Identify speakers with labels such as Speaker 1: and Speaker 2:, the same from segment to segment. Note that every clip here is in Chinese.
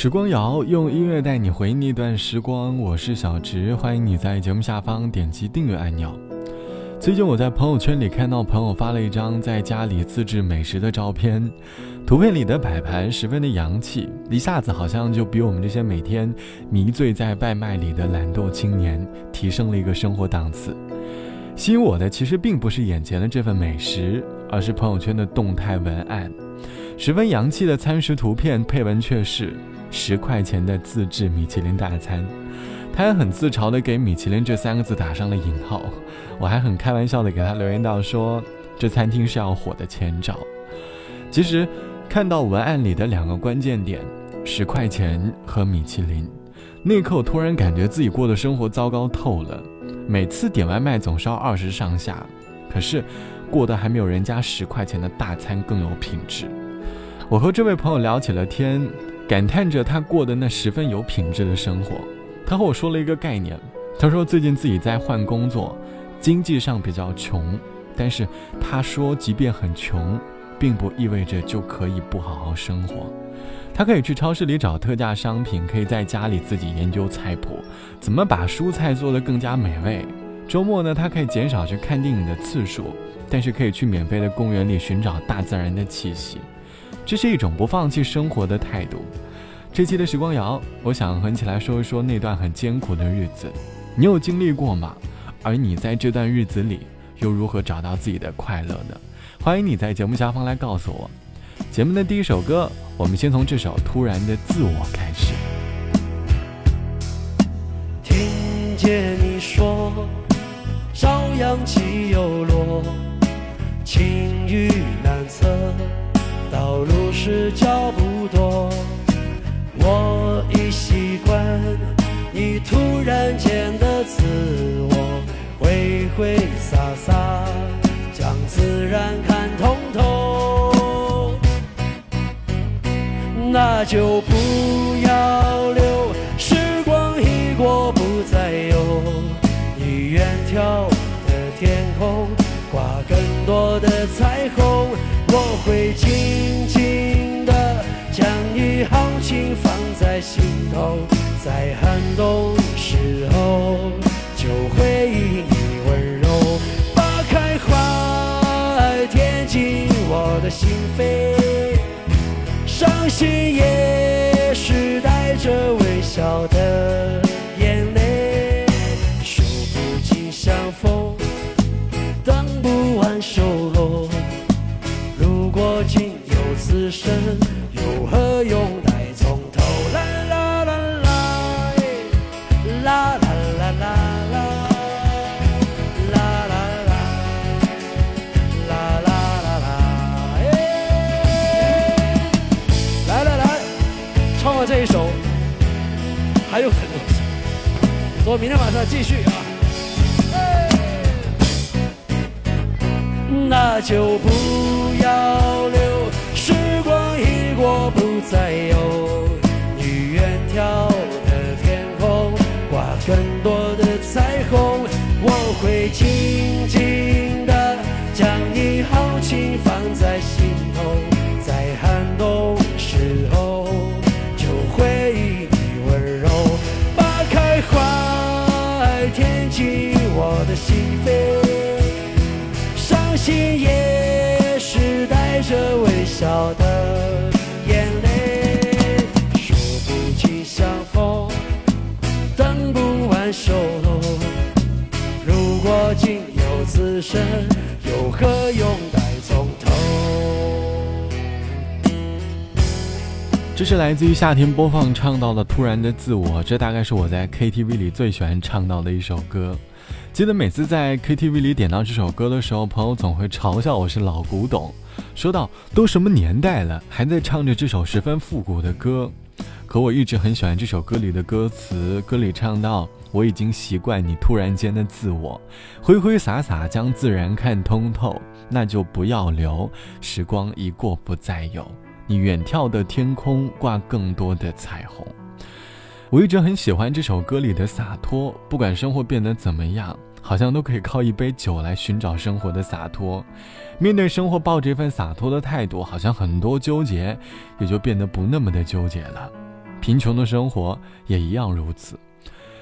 Speaker 1: 时光谣用音乐带你回忆那段时光，我是小直，欢迎你在节目下方点击订阅按钮。最近我在朋友圈里看到朋友发了一张在家里自制美食的照片，图片里的摆盘十分的洋气，一下子好像就比我们这些每天迷醉在外卖里的懒惰青年提升了一个生活档次。吸引我的其实并不是眼前的这份美食，而是朋友圈的动态文案，十分洋气的餐食图片，配文却是。十块钱的自制米其林大餐，他还很自嘲的给米其林这三个字打上了引号。我还很开玩笑的给他留言道说，这餐厅是要火的前兆。其实看到文案里的两个关键点，十块钱和米其林，那刻我突然感觉自己过的生活糟糕透了。每次点外卖总是要二十上下，可是过得还没有人家十块钱的大餐更有品质。我和这位朋友聊起了天。感叹着他过的那十分有品质的生活，他和我说了一个概念。他说最近自己在换工作，经济上比较穷，但是他说即便很穷，并不意味着就可以不好好生活。他可以去超市里找特价商品，可以在家里自己研究菜谱，怎么把蔬菜做得更加美味。周末呢，他可以减少去看电影的次数，但是可以去免费的公园里寻找大自然的气息。这是一种不放弃生活的态度。这期的时光谣，我想和你一起来说一说那段很艰苦的日子，你有经历过吗？而你在这段日子里又如何找到自己的快乐呢？欢迎你在节目下方来告诉我。节目的第一首歌，我们先从这首《突然的自我》开始。
Speaker 2: 听见你说，朝阳起又落，晴是脚步多，我已习惯你突然间的自我，挥挥洒洒，将自然看通透，那就不要留，时光一过不再有，你远眺的天空挂更多的彩虹。我会静静心头，在寒冬时候就回忆你温柔，把开怀填进我的心扉，伤心也是带着微笑的眼泪，数不尽相逢，等不完收落。我竟有此生，这一首，还有很多，所以明天晚上继续啊。那就不要留，时光一过不再有。你远眺的天空，挂更多的彩虹。我会静静也是带着微笑的眼泪，数不尽相逢，等不完守候。如果仅有此生，有何用待从头？
Speaker 1: 这是来自于夏天播放唱到了突然的自我，这大概是我在 KTV 里最喜欢唱到的一首歌。记得每次在 KTV 里点到这首歌的时候，朋友总会嘲笑我是老古董，说到：“都什么年代了，还在唱着这首十分复古的歌。”可我一直很喜欢这首歌里的歌词，歌里唱到：“我已经习惯你突然间的自我，挥挥洒洒将自然看通透，那就不要留，时光一过不再有，你远眺的天空挂更多的彩虹。”我一直很喜欢这首歌里的洒脱，不管生活变得怎么样，好像都可以靠一杯酒来寻找生活的洒脱。面对生活，抱着一份洒脱的态度，好像很多纠结也就变得不那么的纠结了。贫穷的生活也一样如此。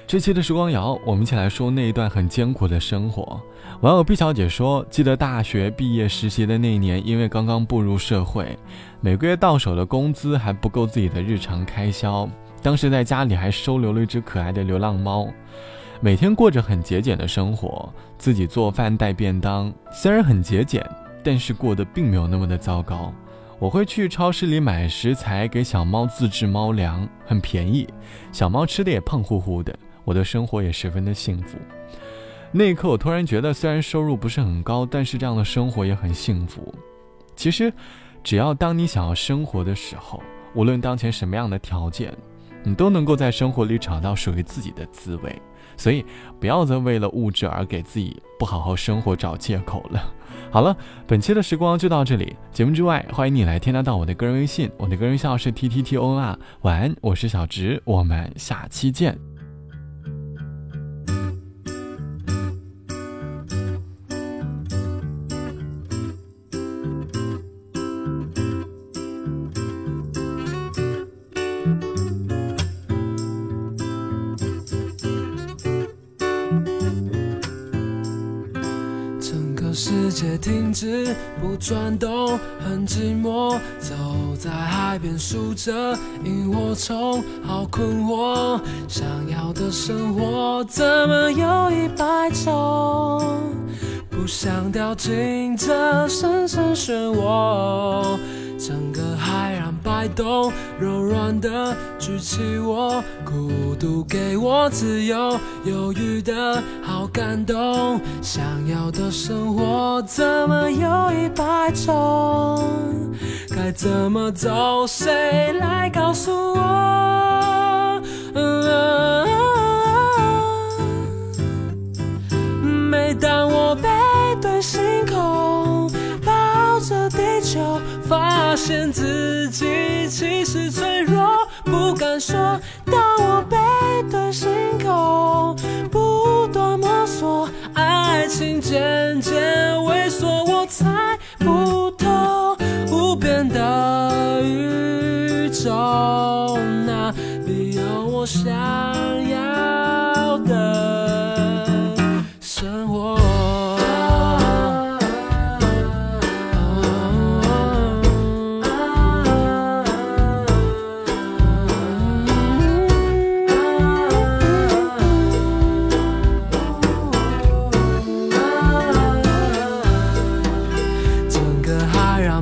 Speaker 1: 这期的时光谣，我们一起来说那一段很艰苦的生活。网友毕小姐说：“记得大学毕业实习的那一年，因为刚刚步入社会，每个月到手的工资还不够自己的日常开销。当时在家里还收留了一只可爱的流浪猫，每天过着很节俭的生活，自己做饭带便当。虽然很节俭，但是过得并没有那么的糟糕。我会去超市里买食材给小猫自制猫粮，很便宜，小猫吃的也胖乎乎的。”我的生活也十分的幸福。那一刻，我突然觉得，虽然收入不是很高，但是这样的生活也很幸福。其实，只要当你想要生活的时候，无论当前什么样的条件，你都能够在生活里找到属于自己的滋味。所以，不要再为了物质而给自己不好好生活找借口了。好了，本期的时光就到这里。节目之外，欢迎你来添加到我的个人微信，我的个人微信号是 t t t o n r。晚安，我是小植，我们下期见。
Speaker 3: 界停止不转动，很寂寞。走在海边数着萤火虫，好困惑。想要的生活怎么有一百种？不想掉进这深深漩涡。整个海让摆动，柔软的举起我，孤独给我自由，犹豫的好感动。想要的生活怎么有一百种？该怎么走？谁来告诉我？每当我背对星空，抱着地球。发现自己其实脆弱，不敢说。当我背对星空，不断摸索，爱情渐渐萎缩，我猜不透无边的宇宙，哪里有我想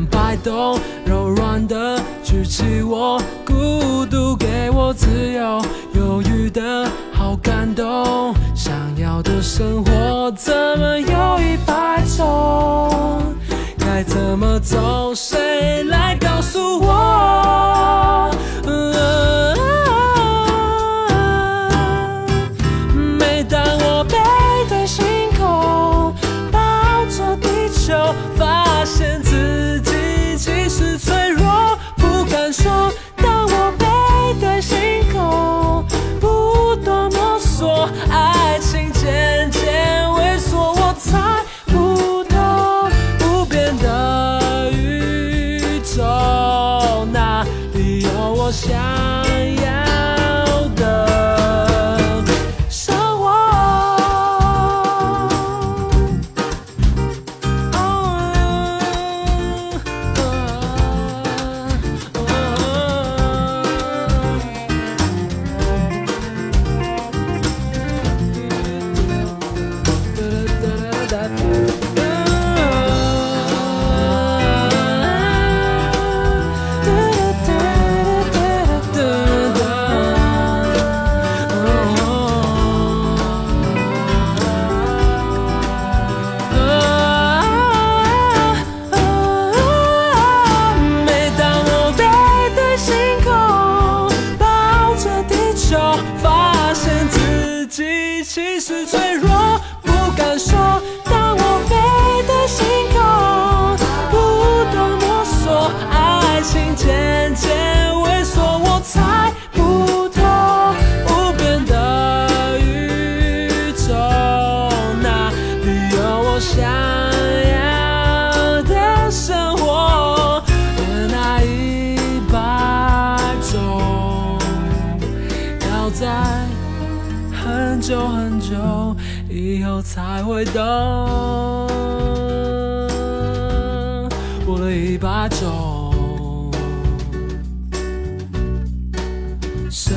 Speaker 3: 摆动柔软的举起我，孤独给我自由，犹豫的好感动。想要的生活怎么有一百种？该怎么走？谁来告诉我？是脆弱，不敢说。才会懂。过了一把种。深。